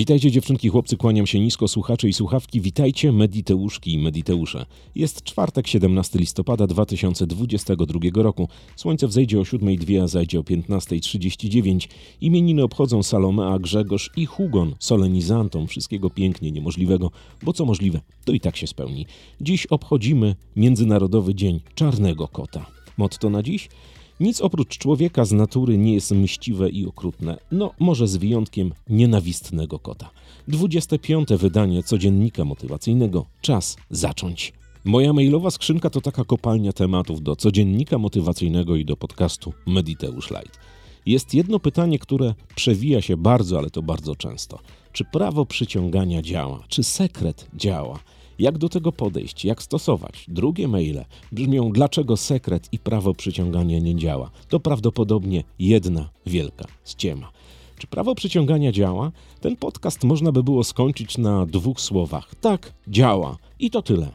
Witajcie dziewczynki, chłopcy, kłaniam się nisko, słuchacze i słuchawki. Witajcie Mediteuszki i Mediteusze. Jest czwartek, 17 listopada 2022 roku. Słońce wzejdzie o 7.02, a zajdzie o 15.39. Imieniny obchodzą Salome, a Grzegorz i Hugon, solenizantom wszystkiego pięknie niemożliwego, bo co możliwe, to i tak się spełni. Dziś obchodzimy Międzynarodowy Dzień Czarnego Kota. Motto na dziś? Nic oprócz człowieka z natury nie jest mściwe i okrutne, no może z wyjątkiem nienawistnego kota. 25. wydanie codziennika motywacyjnego. Czas zacząć. Moja mailowa skrzynka to taka kopalnia tematów do codziennika motywacyjnego i do podcastu Mediteusz Light. Jest jedno pytanie, które przewija się bardzo, ale to bardzo często. Czy prawo przyciągania działa? Czy sekret działa? Jak do tego podejść? Jak stosować? Drugie maile brzmią: Dlaczego sekret i prawo przyciągania nie działa? To prawdopodobnie jedna wielka ściema. Czy prawo przyciągania działa? Ten podcast można by było skończyć na dwóch słowach: tak, działa. I to tyle.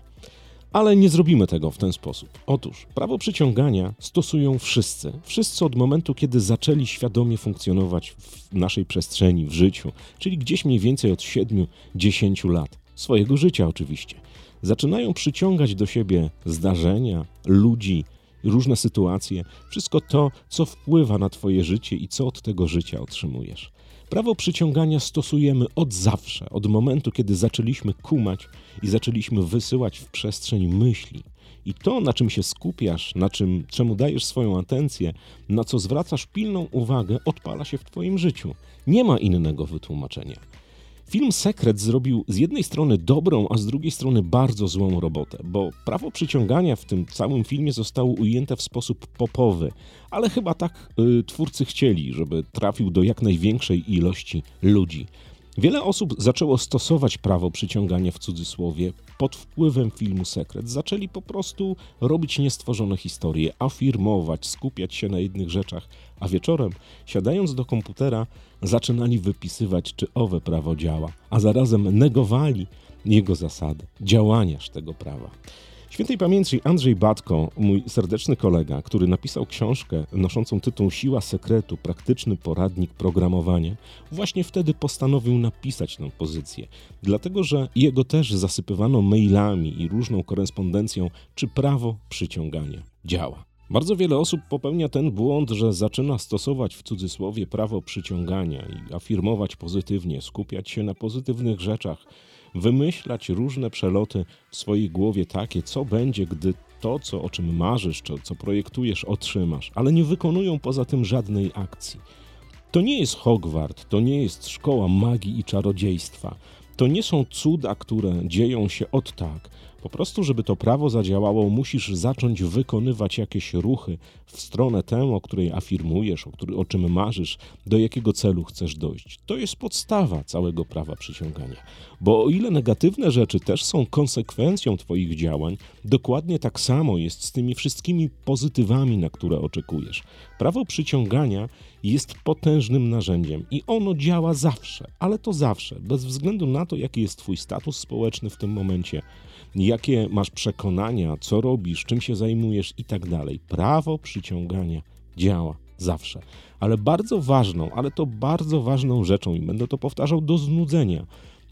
Ale nie zrobimy tego w ten sposób. Otóż prawo przyciągania stosują wszyscy. Wszyscy od momentu, kiedy zaczęli świadomie funkcjonować w naszej przestrzeni, w życiu, czyli gdzieś mniej więcej od 7-10 lat swojego życia oczywiście. Zaczynają przyciągać do siebie zdarzenia, ludzi, różne sytuacje, wszystko to, co wpływa na Twoje życie i co od tego życia otrzymujesz. Prawo przyciągania stosujemy od zawsze, od momentu, kiedy zaczęliśmy kumać i zaczęliśmy wysyłać w przestrzeń myśli. I to, na czym się skupiasz, na czym, czemu dajesz swoją atencję, na co zwracasz pilną uwagę, odpala się w Twoim życiu. Nie ma innego wytłumaczenia. Film Sekret zrobił z jednej strony dobrą, a z drugiej strony bardzo złą robotę, bo prawo przyciągania w tym całym filmie zostało ujęte w sposób popowy, ale chyba tak y, twórcy chcieli, żeby trafił do jak największej ilości ludzi. Wiele osób zaczęło stosować prawo przyciągania w cudzysłowie pod wpływem filmu Sekret. Zaczęli po prostu robić niestworzone historie, afirmować, skupiać się na jednych rzeczach, a wieczorem, siadając do komputera, zaczynali wypisywać, czy owe prawo działa, a zarazem negowali jego zasady, działaniaż tego prawa. Świętej pamięci Andrzej Batko, mój serdeczny kolega, który napisał książkę noszącą tytuł Siła sekretu, praktyczny poradnik programowania, właśnie wtedy postanowił napisać tę pozycję, dlatego że jego też zasypywano mailami i różną korespondencją, czy prawo przyciągania działa. Bardzo wiele osób popełnia ten błąd, że zaczyna stosować w cudzysłowie prawo przyciągania i afirmować pozytywnie, skupiać się na pozytywnych rzeczach, wymyślać różne przeloty w swojej głowie takie, co będzie, gdy to, co, o czym marzysz, czy co projektujesz, otrzymasz, ale nie wykonują poza tym żadnej akcji. To nie jest Hogwart, to nie jest szkoła magii i czarodziejstwa. To nie są cuda, które dzieją się od tak. Po prostu, żeby to prawo zadziałało, musisz zacząć wykonywać jakieś ruchy w stronę tę, o której afirmujesz, o, który, o czym marzysz, do jakiego celu chcesz dojść. To jest podstawa całego prawa przyciągania. Bo o ile negatywne rzeczy też są konsekwencją Twoich działań, dokładnie tak samo jest z tymi wszystkimi pozytywami, na które oczekujesz. Prawo przyciągania jest potężnym narzędziem i ono działa zawsze, ale to zawsze, bez względu na to, jaki jest Twój status społeczny w tym momencie jakie masz przekonania, co robisz, czym się zajmujesz i tak dalej. Prawo przyciągania działa zawsze. Ale bardzo ważną, ale to bardzo ważną rzeczą, i będę to powtarzał do znudzenia,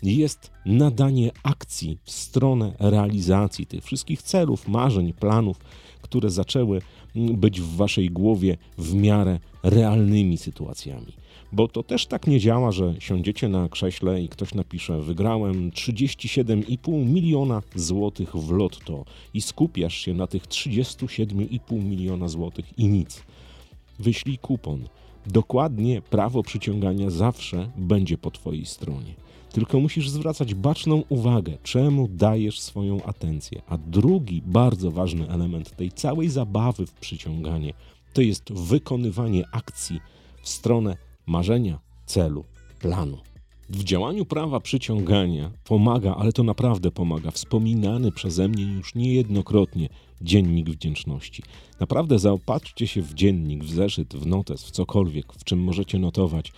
jest nadanie akcji w stronę realizacji tych wszystkich celów, marzeń, planów, które zaczęły być w waszej głowie w miarę realnymi sytuacjami. Bo to też tak nie działa, że siądziecie na krześle i ktoś napisze: Wygrałem 37,5 miliona złotych w lotto i skupiasz się na tych 37,5 miliona złotych i nic. Wyślij kupon. Dokładnie prawo przyciągania zawsze będzie po Twojej stronie. Tylko musisz zwracać baczną uwagę, czemu dajesz swoją atencję. A drugi bardzo ważny element tej całej zabawy w przyciąganie to jest wykonywanie akcji w stronę marzenia, celu, planu. W działaniu prawa przyciągania pomaga, ale to naprawdę pomaga, wspominany przeze mnie już niejednokrotnie dziennik wdzięczności. Naprawdę zaopatrzcie się w dziennik, w zeszyt, w notes, w cokolwiek, w czym możecie notować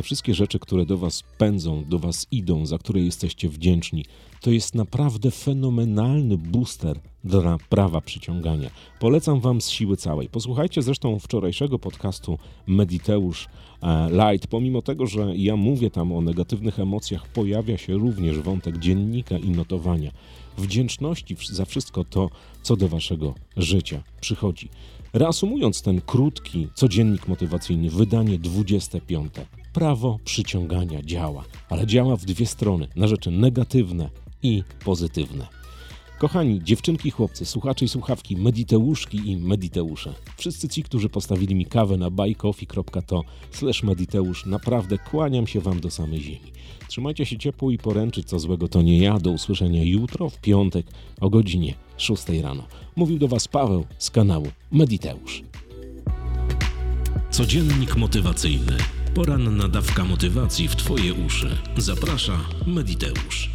te wszystkie rzeczy, które do Was pędzą, do Was idą, za które jesteście wdzięczni, to jest naprawdę fenomenalny booster dla prawa przyciągania. Polecam Wam z siły całej. Posłuchajcie zresztą wczorajszego podcastu Mediteusz e, Light. Pomimo tego, że ja mówię tam o negatywnych emocjach, pojawia się również wątek dziennika i notowania. Wdzięczności za wszystko to, co do Waszego życia przychodzi. Reasumując ten krótki codziennik motywacyjny, wydanie 25. Prawo przyciągania działa, ale działa w dwie strony na rzeczy negatywne i pozytywne. Kochani, dziewczynki, chłopcy, słuchacze i słuchawki, mediteuszki i mediteusze. Wszyscy ci, którzy postawili mi kawę na buycoffee.to slash mediteusz, naprawdę kłaniam się wam do samej ziemi. Trzymajcie się ciepło i poręczy, co złego to nie ja. Do usłyszenia jutro, w piątek, o godzinie 6 rano. Mówił do was Paweł z kanału Mediteusz. Codziennik motywacyjny. Poranna dawka motywacji w Twoje uszy. Zaprasza Mediteusz.